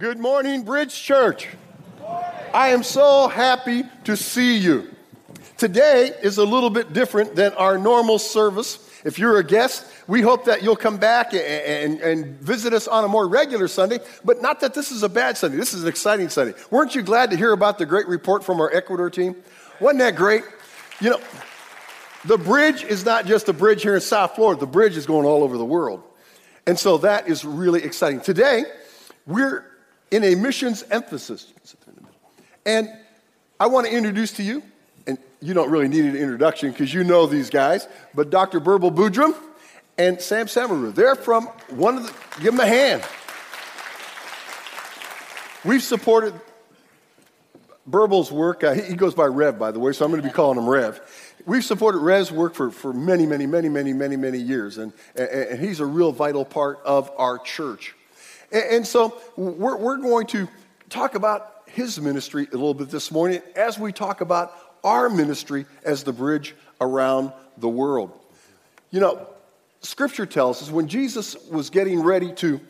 Good morning, Bridge Church. I am so happy to see you. Today is a little bit different than our normal service. If you're a guest, we hope that you'll come back and, and, and, visit us on a more regular Sunday, but not that this is a bad Sunday. This is an exciting Sunday. Weren't you glad to hear about the great report from our Ecuador team? Wasn't that great? You know, the bridge is not just a bridge here in South Florida, the bridge is going all over the world. And so that is really exciting. Today, we're in a missions emphasis. And I want to introduce to you, and you don't really need an introduction because you know these guys, but Dr. Burble Boodram and Sam Samaru. They're from one of the, give them a hand. We've supported Burble's work. Uh, he goes by Rev, by the way, so I'm going to be calling him Rev. We've supported Rev's work for, for many, many, many, many, many, many years, and, and, and he's a real vital part of our church. And, and so we're, we're going to talk about his ministry a little bit this morning as we talk about our ministry as the bridge around the world. You know, scripture tells us when Jesus was getting ready to,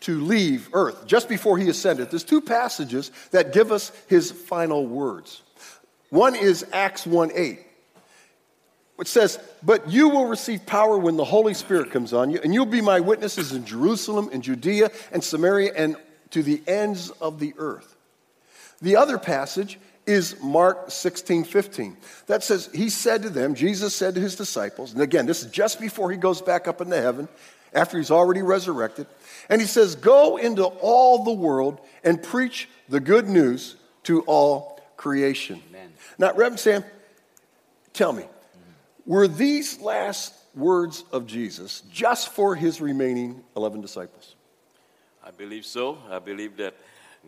to leave earth, just before he ascended, there's two passages that give us his final words. One is Acts 1 8, which says, But you will receive power when the Holy Spirit comes on you, and you'll be my witnesses in Jerusalem, and Judea, and Samaria, and to the ends of the earth. The other passage is Mark 16, 15. That says, He said to them, Jesus said to his disciples, and again, this is just before he goes back up into heaven, after he's already resurrected. And he says, Go into all the world and preach the good news to all creation. Amen. Now, Reverend Sam, tell me, were these last words of Jesus just for his remaining 11 disciples? I believe so. I believe that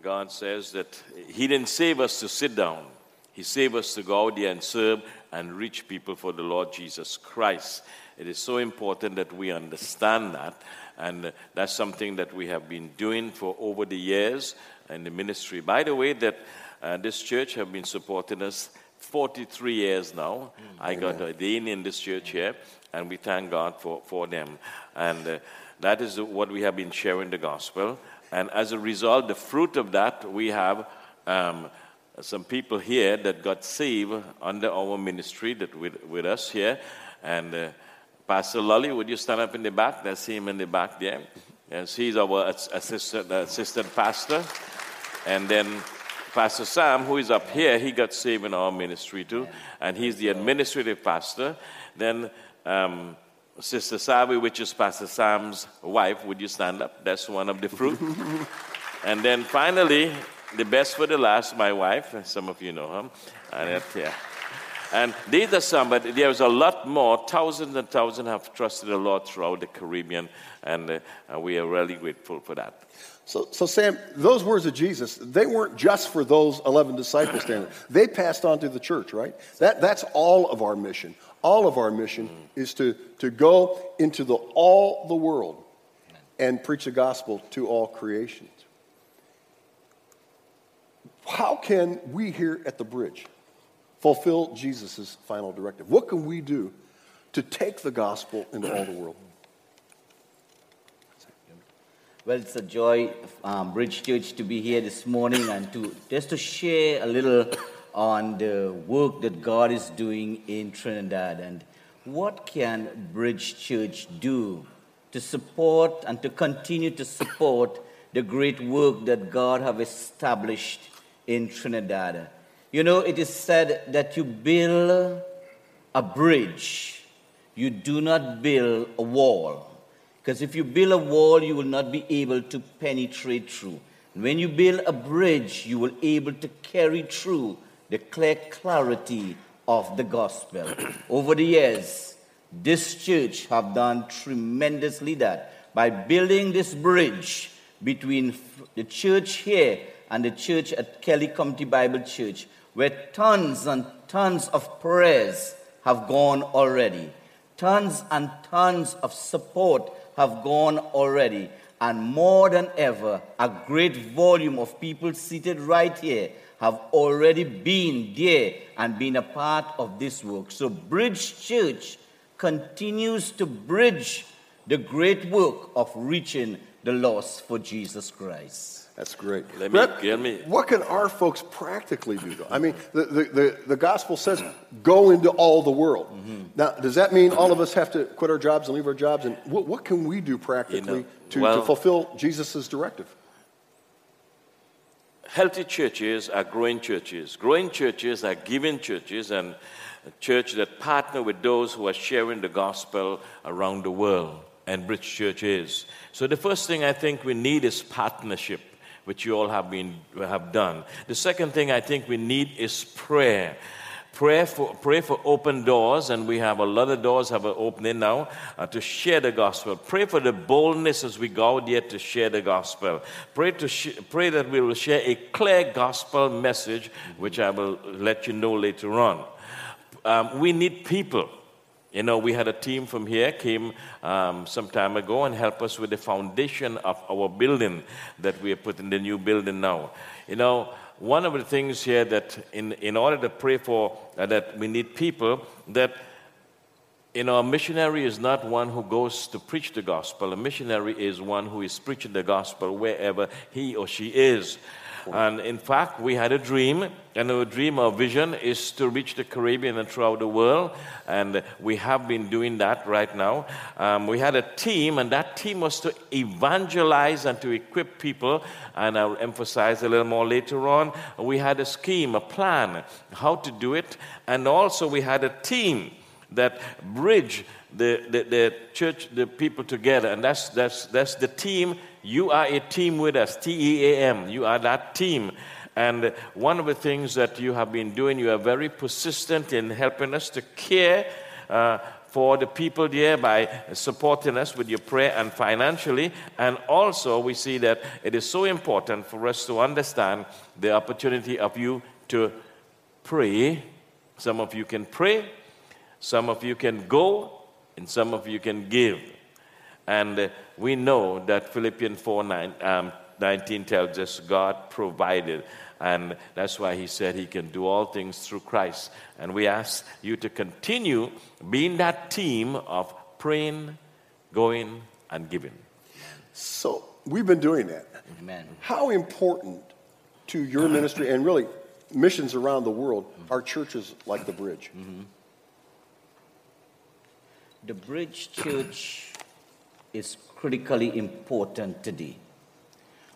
God says that He didn't save us to sit down, He saved us to go out there and serve and reach people for the Lord Jesus Christ. It is so important that we understand that, and that's something that we have been doing for over the years in the ministry. By the way, that uh, this church have been supporting us 43 years now. Mm, I got ordained in this church here, and we thank God for, for them. And uh, that is what we have been sharing the gospel. And as a result, the fruit of that, we have um, some people here that got saved under our ministry that with, with us here. And uh, Pastor Lolly, would you stand up in the back? That's him in the back there. Yes, he's our assistant, assistant pastor. And then Pastor Sam, who is up here, he got saved in our ministry too. And he's the administrative pastor. Then um, Sister Sabi, which is Pastor Sam's wife, would you stand up? That's one of the fruit. and then finally, the best for the last, my wife. Some of you know her. And, yeah. and these are some, but there's a lot more. Thousands and thousands have trusted the Lord throughout the Caribbean, and uh, we are really grateful for that. So, so, Sam, those words of Jesus, they weren't just for those 11 disciples standing They passed on to the church, right? That, that's all of our mission all of our mission mm-hmm. is to, to go into the, all the world and preach the gospel to all creations. How can we here at the bridge fulfill Jesus' final directive? What can we do to take the gospel into all the world? Well, it's a joy, um, Bridge Church, to be here this morning and to just to share a little on the work that God is doing in Trinidad and what can Bridge Church do to support and to continue to support the great work that God have established in Trinidad. You know, it is said that you build a bridge, you do not build a wall. Because if you build a wall, you will not be able to penetrate through. And When you build a bridge, you will be able to carry through the clear clarity of the gospel. Over the years, this church have done tremendously that by building this bridge between the church here and the church at Kelly Community Bible Church, where tons and tons of prayers have gone already. Tons and tons of support have gone already. And more than ever, a great volume of people seated right here have already been there and been a part of this work. So, Bridge Church continues to bridge the great work of reaching the lost for Jesus Christ. That's great. Let me- Rev, me- what can our folks practically do, though? I mean, the, the, the, the gospel says, go into all the world. Mm-hmm. Now, does that mean all of us have to quit our jobs and leave our jobs? And what, what can we do practically to, well- to fulfill Jesus' directive? Healthy churches are growing churches. Growing churches are giving churches and a church that partner with those who are sharing the gospel around the world. And Bridge Church is. So the first thing I think we need is partnership, which you all have been have done. The second thing I think we need is prayer. Pray for, pray for open doors, and we have a lot of doors have an opening now uh, to share the gospel. Pray for the boldness as we go out there to share the gospel. Pray, to sh- pray that we will share a clear gospel message, which I will let you know later on. Um, we need people. You know, we had a team from here came um, some time ago and helped us with the foundation of our building that we are putting the new building now. You know, one of the things here that in, in order to pray for uh, that we need people that you know, a missionary is not one who goes to preach the gospel. A missionary is one who is preaching the gospel wherever he or she is. And in fact, we had a dream, and our dream, our vision is to reach the Caribbean and throughout the world. And we have been doing that right now. Um, we had a team, and that team was to evangelize and to equip people. And I'll emphasize a little more later on. We had a scheme, a plan, how to do it. And also, we had a team that bridge the, the, the church, the people together. And that's, that's, that's the team. You are a team with us, T E A M. You are that team. And one of the things that you have been doing, you are very persistent in helping us to care uh, for the people there by supporting us with your prayer and financially. And also, we see that it is so important for us to understand the opportunity of you to pray. Some of you can pray, some of you can go, and some of you can give. And uh, we know that Philippians 4 9, um, 19 tells us God provided. And that's why he said he can do all things through Christ. And we ask you to continue being that team of praying, going, and giving. So we've been doing that. Amen. How important to your ministry and really missions around the world are churches like the Bridge? The Bridge Church is critically important today,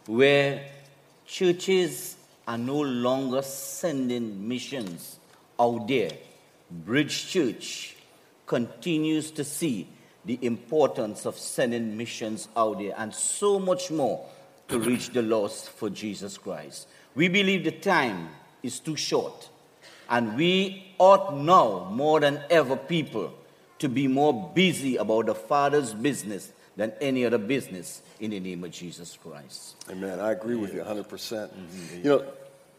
where churches are no longer sending missions out there. Bridge Church continues to see the importance of sending missions out there and so much more to reach the lost for Jesus Christ. We believe the time is too short, and we ought now, more than ever, people, to be more busy about the Father's business than any other business in the name of Jesus Christ. Amen. I agree with you 100%. percent mm-hmm. You know,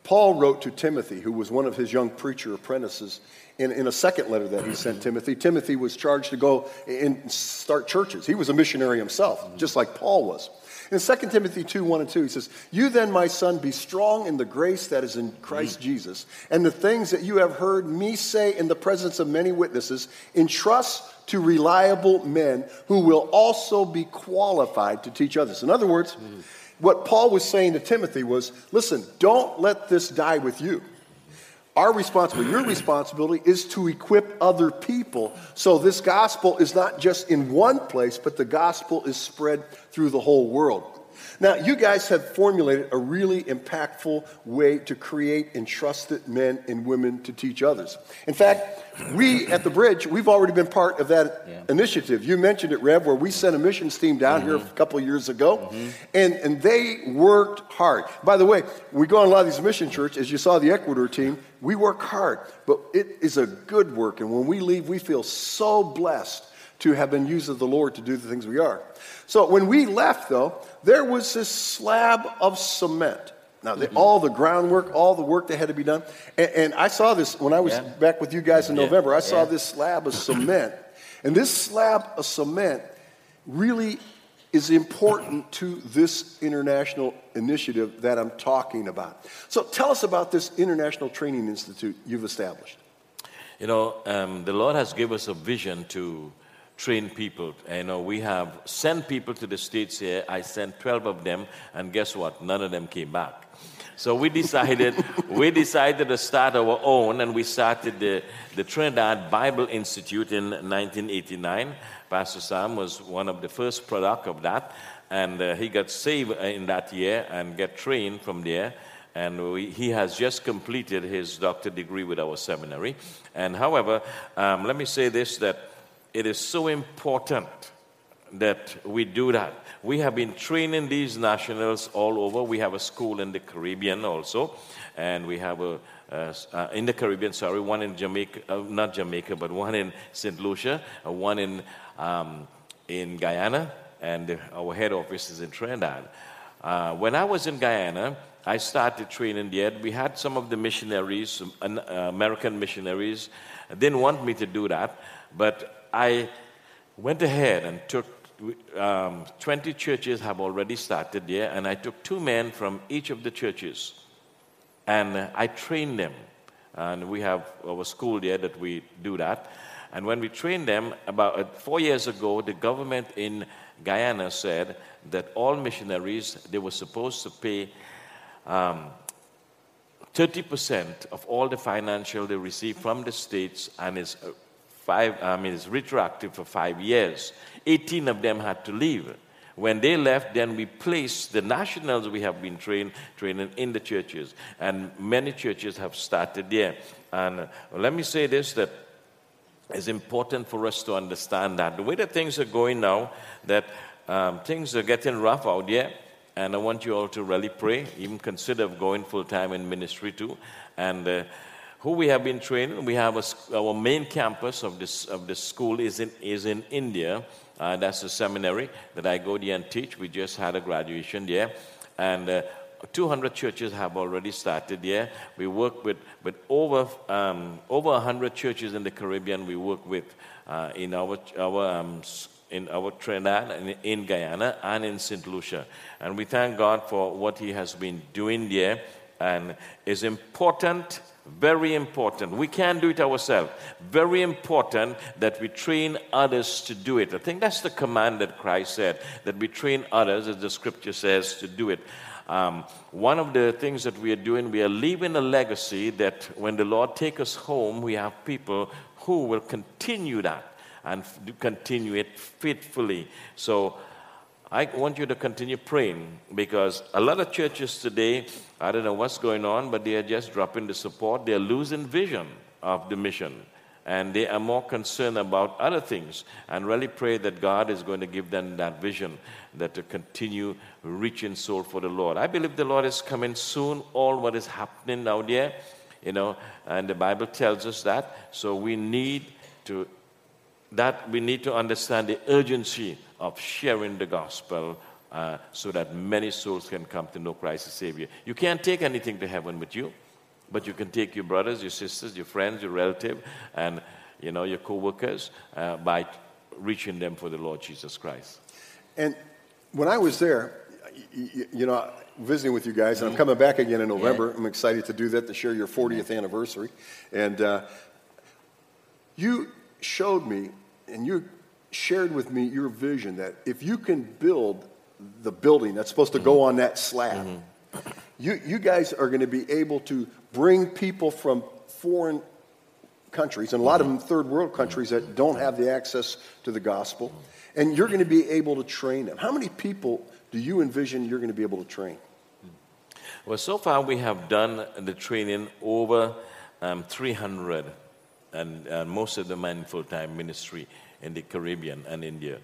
Paul wrote to Timothy, who was one of his young preacher apprentices, in, in a second letter that he sent Timothy. Timothy was charged to go and start churches. He was a missionary himself, just like Paul was. In 2 Timothy 2 1 and 2, he says, You then, my son, be strong in the grace that is in Christ mm. Jesus, and the things that you have heard me say in the presence of many witnesses, entrust to reliable men who will also be qualified to teach others. In other words, mm. What Paul was saying to Timothy was listen, don't let this die with you. Our responsibility, your responsibility, is to equip other people so this gospel is not just in one place, but the gospel is spread through the whole world. Now, you guys have formulated a really impactful way to create entrusted men and women to teach others. In fact, we at the Bridge, we've already been part of that Yeah. initiative. You mentioned it, Rev, where we sent a missions team down mm-hmm. here a couple years ago, mm-hmm. and, and they worked hard. By the way, we go on a lot of these mission churches, as you saw the Ecuador team, we work hard, but it is a good work. And when we leave, we feel so blessed to have been used of the Lord to do the things we are. So when we left, though, there was this slab of cement. Now, they, all the groundwork, all the work that had to be done. And, and I saw this when I was Yeah. back with you guys in Yeah. November. I saw Yeah. this slab of cement. And this slab of cement really is important to this international initiative that I'm talking about. So tell us about this International Training Institute you've established. You know, um, the Lord has given us a vision to, train people. You know, we have sent people to the States here. I sent 12 of them, and guess what? None of them came back. So we decided, we decided to start our own, and we started the, the Trinidad Bible Institute in 1989. Pastor Sam was one of the first product of that, and uh, he got saved in that year and get trained from there and we, he has just completed his doctor degree with our seminary. And however, um, let me say this that it is so important that we do that. We have been training these nationals all over. We have a school in the Caribbean also, and we have a uh, uh, in the Caribbean, sorry, one in Jamaica, uh, not Jamaica, but one in St. Lucia, uh, one in, um, in Guyana, and our head office is in Trinidad. Uh, when I was in Guyana, I started training there. We had some of the missionaries, uh, American missionaries, didn't want me to do that, but I went ahead and took um, 20 churches have already started there, and I took two men from each of the churches, and I trained them. And we have our school there that we do that. And when we trained them, about uh, four years ago, the government in Guyana said that all missionaries they were supposed to pay um, 30% of all the financial they receive from the states and is uh, five, I mean, it's retroactive for five years. 18 of them had to leave. When they left, then we placed the nationals we have been trained, training in the churches. And many churches have started there. And uh, let me say this that it's important for us to understand that the way that things are going now, that um, things are getting rough out there. And I want you all to really pray, even consider going full time in ministry too. And uh, who we have been training, we have a, our main campus of this, of this school is in, is in India. Uh, that's a seminary that I go there and teach. We just had a graduation there. And uh, 200 churches have already started there. We work with, with over, um, over 100 churches in the Caribbean we work with uh, in our, our um, in our Trinidad and in Guyana and in St. Lucia. And we thank God for what He has been doing there and is important, very important. We can't do it ourselves. Very important that we train others to do it. I think that's the command that Christ said, that we train others, as the scripture says, to do it. Um, one of the things that we are doing, we are leaving a legacy that when the Lord take us home, we have people who will continue that and continue it faithfully. So I want you to continue praying because a lot of churches today, I don't know what's going on, but they are just dropping the support. They're losing vision of the mission. And they are more concerned about other things and really pray that God is going to give them that vision that to continue reaching soul for the Lord. I believe the Lord is coming soon. All what is happening out there, you know, and the Bible tells us that. So we need to that we need to understand the urgency of sharing the gospel uh, so that many souls can come to know Christ as Savior. You can't take anything to heaven with you, but you can take your brothers, your sisters, your friends, your relative, and you know your co-workers uh, by reaching them for the Lord Jesus Christ. And when I was there, you, you know, visiting with you guys, and I'm coming back again in November. Yeah. I'm excited to do that to share your 40th anniversary, and uh, you showed me and you shared with me your vision that if you can build the building that's supposed to go on that slab, mm-hmm. you, you guys are going to be able to bring people from foreign countries, and a lot of them third world countries that don't have the access to the gospel, and you're going to be able to train them. How many people do you envision you're going to be able to train? Well, so far we have done the training over um, 300 and, and most of them are in full time ministry in the Caribbean and India.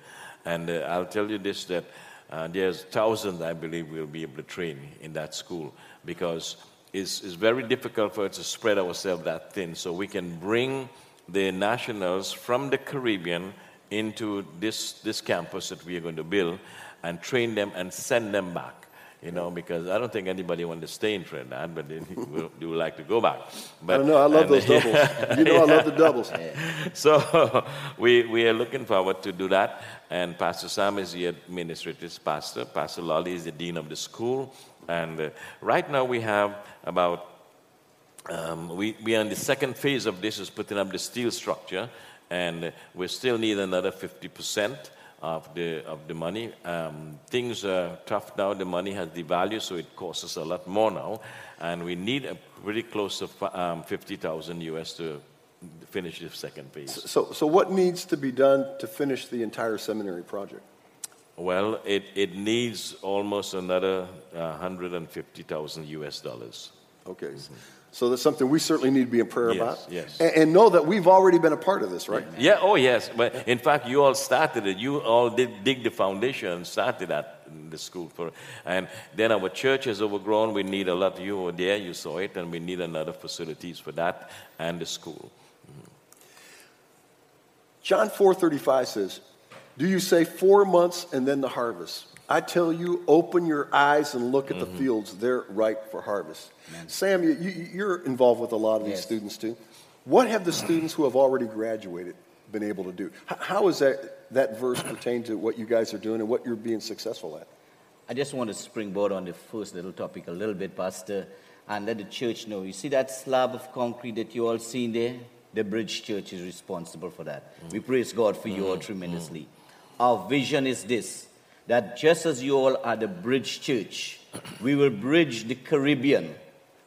And uh, I'll tell you this that uh, there's thousands, I believe, we'll be able to train in that school because it's, it's very difficult for us to spread ourselves that thin. So we can bring the nationals from the Caribbean into this, this campus that we are going to build and train them and send them back you know, because I don't think anybody wants to stay in Trinidad, but they would, they would like to go back. But, I know, I love those doubles. you know, I love the doubles. So we, we are looking forward to do that. And Pastor Sam is the administrative pastor. Pastor Lolly is the dean of the school. And uh, right now we have about, um, we, we are in the second phase of this, is putting up the steel structure. and we still need another 50% of the, of the money. Um, things are tough now. The money has devalued, so it costs us a lot more now. And we need a pretty close to um, 50,000 US to finish the second phase. So, so what needs to be done to finish the entire seminary project? Well, it, it needs almost another uh, 150,000 US dollars. Okay. So that's something we certainly need to be in prayer Yes, about. yes. And, and know that we've already been a part of this, right? Yeah, oh yes. But in fact, you all started it. You all did dig the foundation and started that in the school for. And then our church is overgrown. We need a lot. Of you were there. You saw it, and we need another facilities for that and the school. John 4:35 says, "Do you say 4 months and then the harvest? I tell you, open your eyes and look at the mm-hmm. fields; they're ripe for harvest." Sam, you, you're involved with a lot of these students too. What have the students who have already graduated been able to do? How is that that verse pertain to what you guys are doing and what you're being successful at? I just want to springboard on the first little topic a little bit, Pastor, and let the church know. You see that slab of concrete that you all seen there? The Bridge Church is responsible for that. Mm-hmm. We praise God for you all mm-hmm. tremendously. Our vision is this that just as you all are the Bridge Church, we will bridge the Caribbean,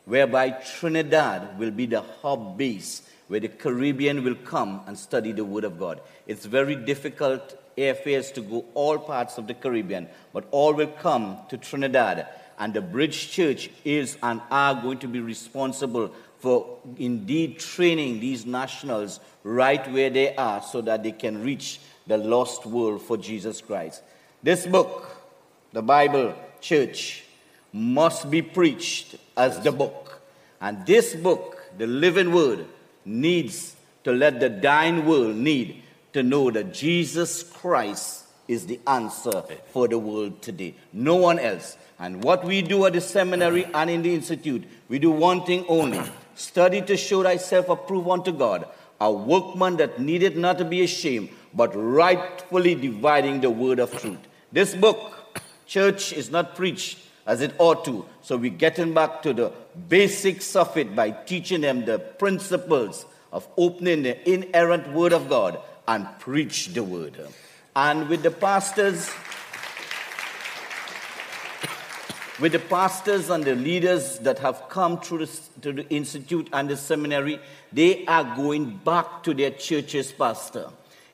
whereby Trinidad will be the hub base where the Caribbean will come and study the Word of God. It's very difficult airfares to go all parts of the Caribbean, but all will come to Trinidad. And the Bridge Church is and are going to be responsible for indeed training these nationals right where they are so that they can reach the lost world for Jesus Christ. This book, the Bible, church, must be preached as the book. And this book, the living word, needs to let the dying world need to know that Jesus Christ is the answer for the world today. No one else. And what we do at the seminary and in the institute, we do one thing only study to show thyself approved unto God, a workman that needed not to be ashamed, but rightfully dividing the word of truth. This book, church, is not preached as it ought to. So we're getting back to the basics of it by teaching them the principles of opening the inerrant word of God and preach the word. And with the pastors, with the pastors and the leaders that have come through the, to the institute and the seminary, they are going back to their churches, Pastor,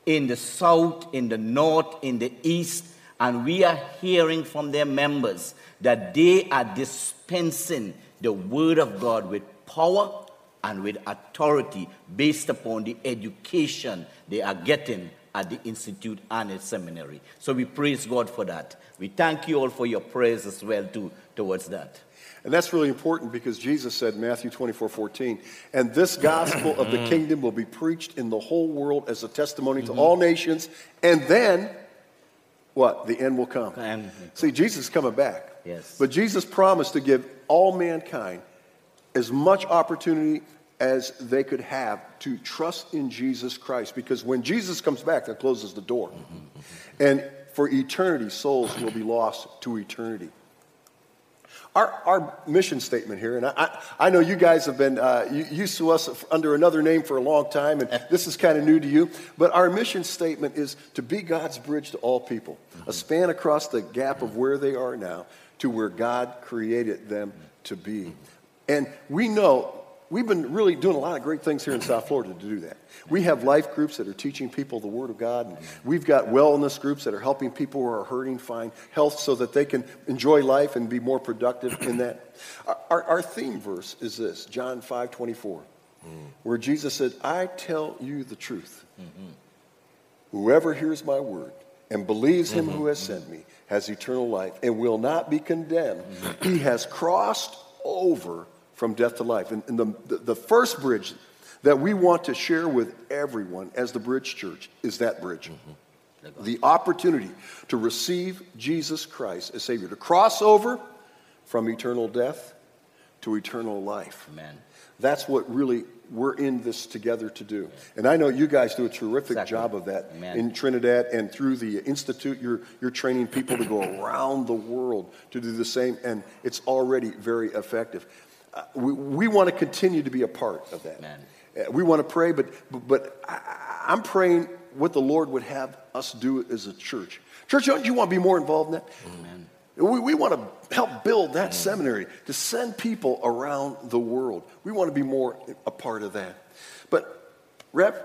in the south, in the north, in the east, and we are hearing from their members that they are dispensing the word of God with power and with authority based upon the education they are getting at the institute and at seminary. So we praise God for that. We thank you all for your prayers as well too towards that. And that's really important because Jesus said, Matthew 24, 14, and this gospel of the mm. kingdom will be preached in the whole world as a testimony to mm-hmm. all nations, and then what? The end will come. And- See, Jesus is coming back. Yes. But Jesus promised to give all mankind as much opportunity as they could have to trust in Jesus Christ because when Jesus comes back, that closes the door. Mm-hmm. And for eternity, souls will be lost to eternity. Our, our mission statement here, and I, I, know you guys have been uh, used to us under another name for a long time, and this is kind of new to you, but our mission statement is to be God's bridge to all people, a span across the gap of where they are now to where God created them to be. And we know we've been really doing a lot of great things here in South Florida to do that. We have life groups that are teaching people the Word of God. And we've got wellness groups that are helping people who are hurting find health so that they can enjoy life and be more productive in that. Our, our, theme verse is this John 5 24, where Jesus said, I tell you the truth. Whoever hears my word and believes him who has sent me has eternal life and will not be condemned. He has crossed over from death to life. And, and the, the, first bridge that we want to share with everyone as the Bridge Church is that bridge. Mm-hmm. The opportunity to receive Jesus Christ as Savior, to cross over from eternal death to eternal life. Amen. That's what really we're in this together to do. And I know you guys do a terrific Exactly. job of that Amen. in Trinidad and through the Institute. You're, you're training people to go around the world to do the same, and it's already very effective. Uh, we, we want to continue to be a part of that. Amen. Uh, We want to pray, but, but, I, I'm praying what the Lord would have us do as a church. Church, don't you want to be more involved in that? Amen. We, we want to help build that seminary to send people around the world. We want to be more a part of that. But, Rev,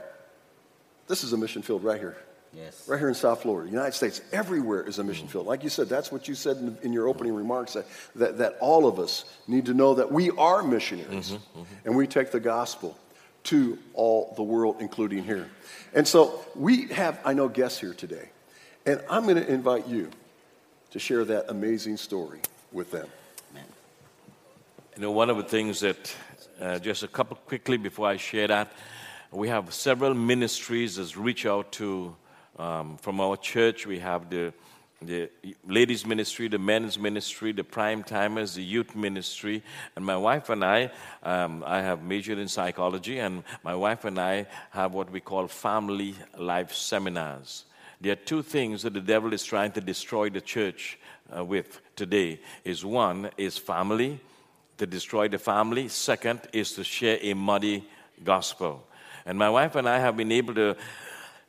this is a mission field right here. Yes. Right here in South Florida, United States, everywhere is a mission field. Like you said, that's what you said in, in your opening remarks that, that, that all of us need to know that we are missionaries and we take the gospel to all the world, including here. And so we have, I know, guests here today. And I'm going to invite you to share that amazing story with them. You know, one of the things that, uh, just a couple quickly before I share that, we have several ministries that reach out to, um, from our church. We have the, the ladies' ministry, the men's ministry, the prime timers, the youth ministry. And my wife and I, um, I have majored in psychology, and my wife and I have what we call family life seminars. There are two things that the devil is trying to destroy the church uh, with today. Is one is family, to destroy the family. Second is to share a muddy gospel. And my wife and I have been able to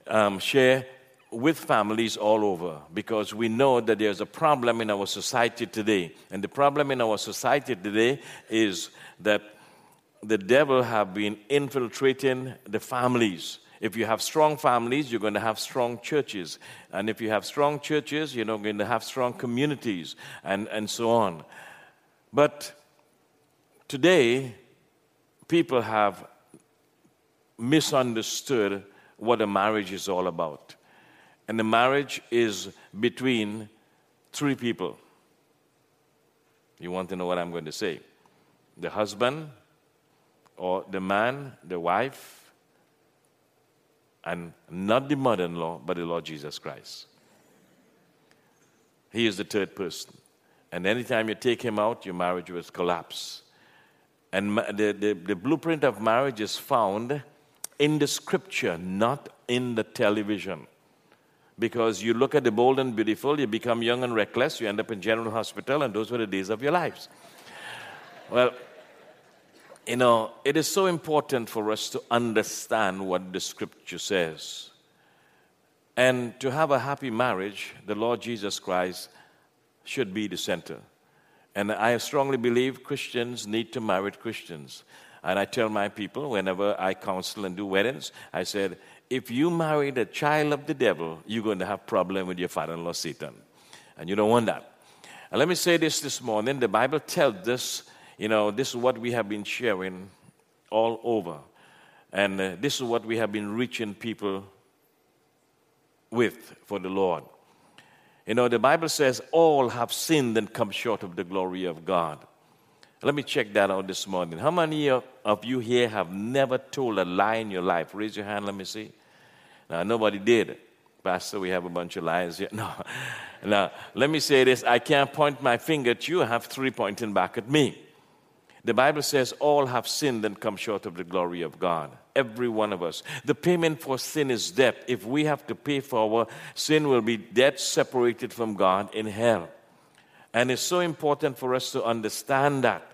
um, share with families all over because we know that there's a problem in our society today. And the problem in our society today is that the devil have been infiltrating the families. If you have strong families, you're going to have strong churches. And if you have strong churches, you're not going to have strong communities and, and so on. But today, people have misunderstood what a marriage is all about. And the marriage is between three people. You want to know what I'm going to say? The husband, or the man, the wife, and not the mother in law, but the Lord Jesus Christ. He is the third person. And anytime you take him out, your marriage will collapse. And the, the, the blueprint of marriage is found in the scripture, not in the television. Because you look at the bold and beautiful, you become young and reckless, you end up in general hospital, and those were the days of your lives. Well, you know, it is so important for us to understand what the scripture says. And to have a happy marriage, the Lord Jesus Christ should be the center. And I strongly believe Christians need to marry Christians. And I tell my people whenever I counsel and do weddings, I said, if you marry the child of the devil, you're going to have problem with your father-in-law Satan. And you don't want that. And let me say this this morning. The Bible tells us, you know, this is what we have been sharing all over. And uh, this is what we have been reaching people with for the Lord. You know, the Bible says all have sinned and come short of the glory of God. Let me check that out this morning. How many of you here have never told a lie in your life? Raise your hand, let me see. Now, nobody did. Pastor, we have a bunch of liars here. No. Now, let me say this. I can't point my finger at you. I have three pointing back at me. The Bible says all have sinned and come short of the glory of God. Every one of us. The payment for sin is death. If we have to pay for our sin, will be death separated from God in hell. And it's so important for us to understand that.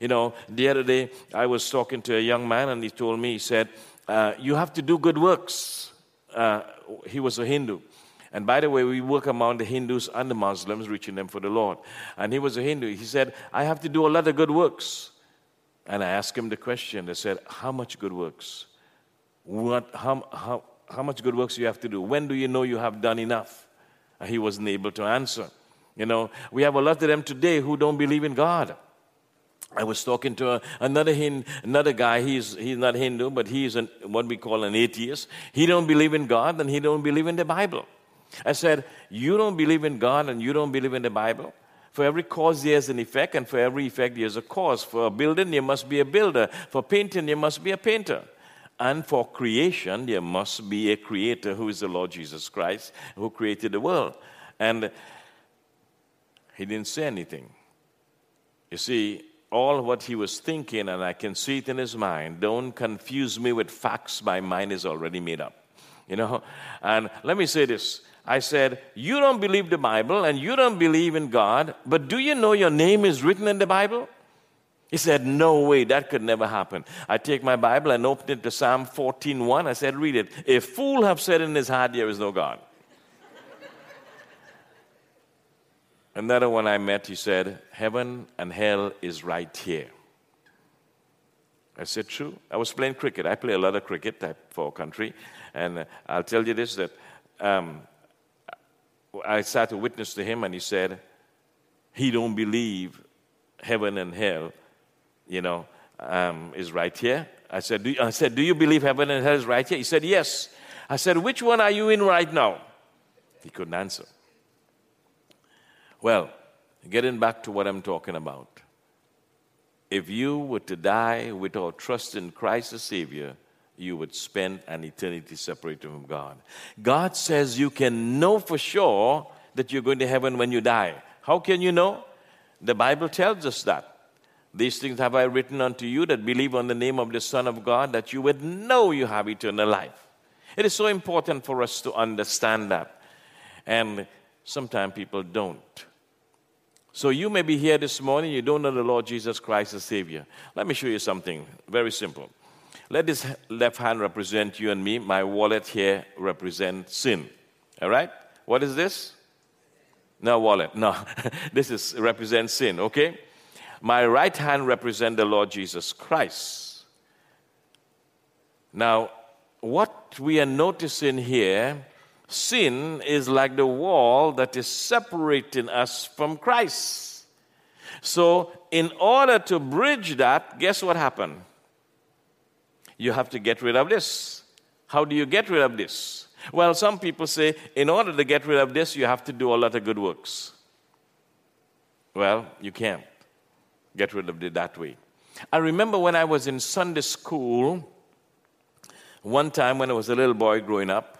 You know, the other day I was talking to a young man and he told me, he said, uh, You have to do good works. Uh, he was a Hindu. And by the way, we work among the Hindus and the Muslims, reaching them for the Lord. And he was a Hindu. He said, I have to do a lot of good works. And I asked him the question. I said, How much good works? What, how, how, how much good works do you have to do? When do you know you have done enough? And he wasn't able to answer. You know, we have a lot of them today who don't believe in God. I was talking to a, another Hin, another guy. He's he's not Hindu, but he's an, what we call an atheist. He don't believe in God and he don't believe in the Bible. I said, you don't believe in God and you don't believe in the Bible. For every cause there's an effect, and for every effect there's a cause. For a building there must be a builder. For painting there must be a painter. And for creation there must be a creator who is the Lord Jesus Christ, who created the world. And he didn't say anything. You see, all what he was thinking, and I can see it in his mind, don't confuse me with facts my mind is already made up. You know? And let me say this. I said, You don't believe the Bible and you don't believe in God, but do you know your name is written in the Bible? He said, No way, that could never happen. I take my Bible and open it to Psalm 14:1. I said, Read it. A fool have said in his heart, There is no God. Another one I met, he said, Heaven and hell is right here. I said, True. I was playing cricket. I play a lot of cricket type for country. And I'll tell you this that um, I sat to witness to him, and he said, He don't believe heaven and hell you know, um, is right here. I said, do, I said, Do you believe heaven and hell is right here? He said, Yes. I said, Which one are you in right now? He couldn't answer. Well, getting back to what I'm talking about. If you were to die without trust in Christ as Savior, you would spend an eternity separated from God. God says you can know for sure that you're going to heaven when you die. How can you know? The Bible tells us that. These things have I written unto you that believe on the name of the Son of God, that you would know you have eternal life. It is so important for us to understand that. And sometimes people don't. So you may be here this morning, you don't know the Lord Jesus Christ as Savior. Let me show you something very simple. Let this left hand represent you and me. My wallet here represents sin. All right? What is this? No wallet. No. this is represents sin, okay? My right hand represents the Lord Jesus Christ. Now, what we are noticing here, sin is like the wall that is separating us from Christ. So, in order to bridge that, guess what happened? You have to get rid of this. How do you get rid of this? Well, some people say, in order to get rid of this, you have to do a lot of good works. Well, you can't get rid of it that way. I remember when I was in Sunday school, one time when I was a little boy growing up,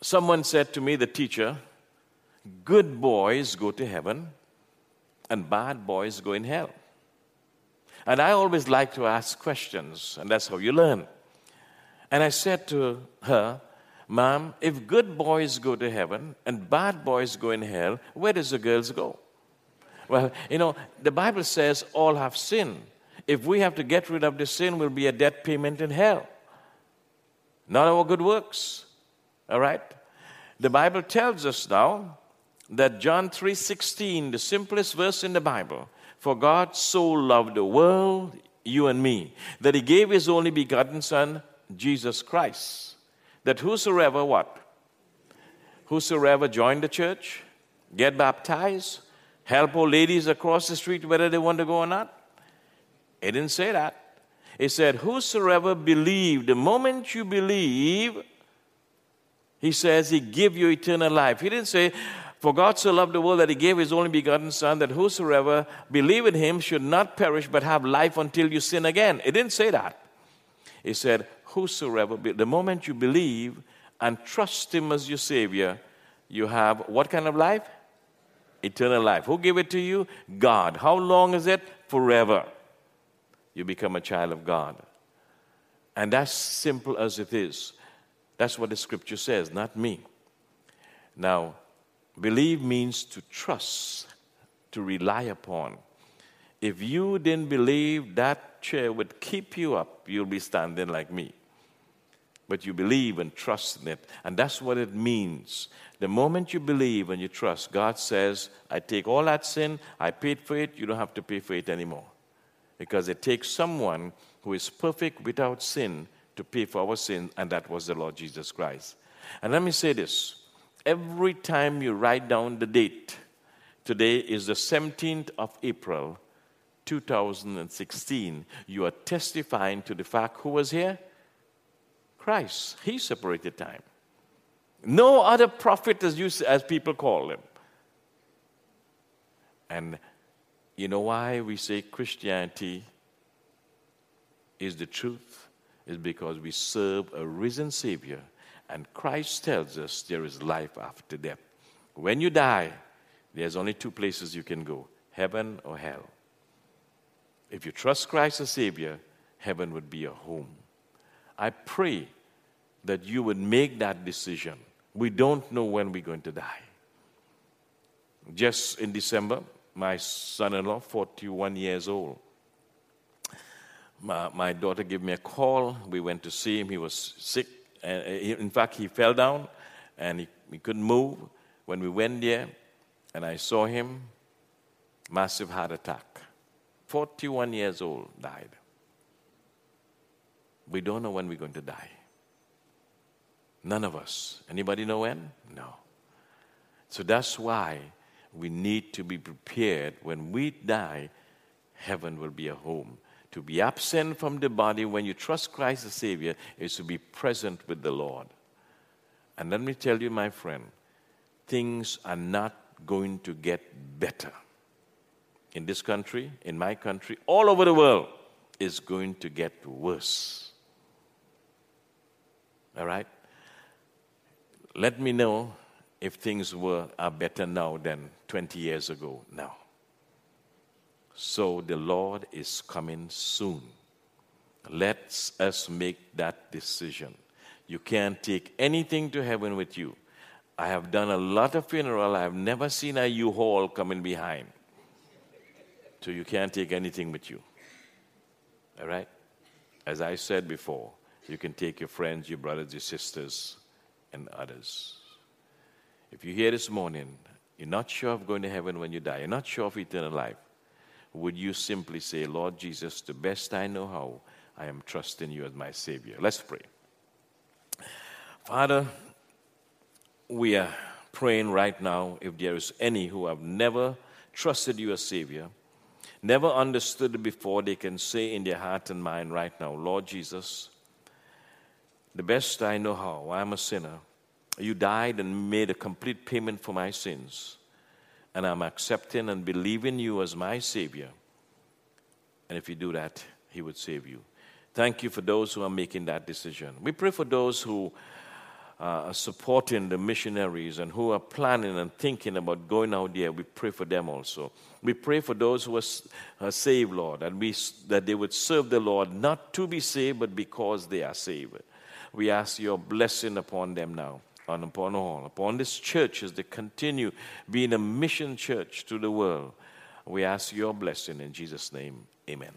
someone said to me, the teacher, good boys go to heaven and bad boys go in hell. And I always like to ask questions, and that's how you learn. And I said to her, Mom, if good boys go to heaven and bad boys go in hell, where does the girls go? Well, you know, the Bible says all have sin. If we have to get rid of the sin, will be a debt payment in hell. Not our good works. All right? The Bible tells us now that John 3:16, the simplest verse in the Bible, for God so loved the world, you and me, that he gave his only begotten son, Jesus Christ, that whosoever what? Whosoever join the church, get baptized, help old ladies across the street whether they want to go or not? It didn't say that. It said, Whosoever believe, the moment you believe, he says he give you eternal life. He didn't say, For God so loved the world that he gave his only begotten Son, that whosoever believe in him should not perish but have life until you sin again. It didn't say that. It said, Whosoever, the moment you believe and trust him as your Savior, you have what kind of life? eternal life. Who gave it to you? God. How long is it? Forever. You become a child of God. And that's simple as it is. That's what the scripture says, not me. Now, believe means to trust, to rely upon. If you didn't believe that chair would keep you up, you'll be standing like me. But you believe and trust in it. And that's what it means the moment you believe and you trust, God says, I take all that sin, I paid for it, you don't have to pay for it anymore. Because it takes someone who is perfect without sin to pay for our sins, and that was the Lord Jesus Christ. And let me say this every time you write down the date, today is the 17th of April, 2016, you are testifying to the fact who was here? Christ. He separated time. No other prophet, as, you, as people call him. And you know why we say Christianity is the truth? Is because we serve a risen Savior. And Christ tells us there is life after death. When you die, there's only two places you can go heaven or hell. If you trust Christ as Savior, heaven would be your home. I pray that you would make that decision. We don't know when we're going to die. Just in December, my son in law, 41 years old. My, my, daughter gave me a call. We went to see him. He was sick. And uh, in fact, he fell down and he, he couldn't move. When we went there and I saw him, massive heart attack. 41 years old, died. We don't know when we're going to die. None of us. Anybody know when? No. So that's why we need to be prepared. When we die, heaven will be a home. To be absent from the body when you trust Christ the Savior is to be present with the Lord. And let me tell you, my friend, things are not going to get better. In this country, in my country, all over the world, is going to get worse. All right? Let me know if things were are better now than 20 years ago now. So the Lord is coming soon. Let us make that decision. You can't take anything to heaven with you. I have done a lot of funeral. I have never seen a U-Haul coming behind. So you can't take anything with you. All right? As I said before, you can take your friends, your brothers, your sisters, and others. If you're here this morning, you're not sure of going to heaven when you die, you're not sure of eternal life, would you simply say, Lord Jesus, the best I know how, I am trusting you as my Savior? Let's pray. Father, we are praying right now if there is any who have never trusted you as Savior, never understood it before, they can say in their heart and mind right now, Lord Jesus, the best I know how, I'm a sinner. You died and made a complete payment for my sins. And I'm accepting and believing you as my Savior. And if you do that, He would save you. Thank you for those who are making that decision. We pray for those who uh, are supporting the missionaries and who are planning and thinking about going out there. We pray for them also. We pray for those who are, are saved, Lord, and we, that they would serve the Lord not to be saved, but because they are saved. We ask your blessing upon them now and upon all, upon this church as they continue being a mission church to the world. We ask your blessing in Jesus' name. Amen.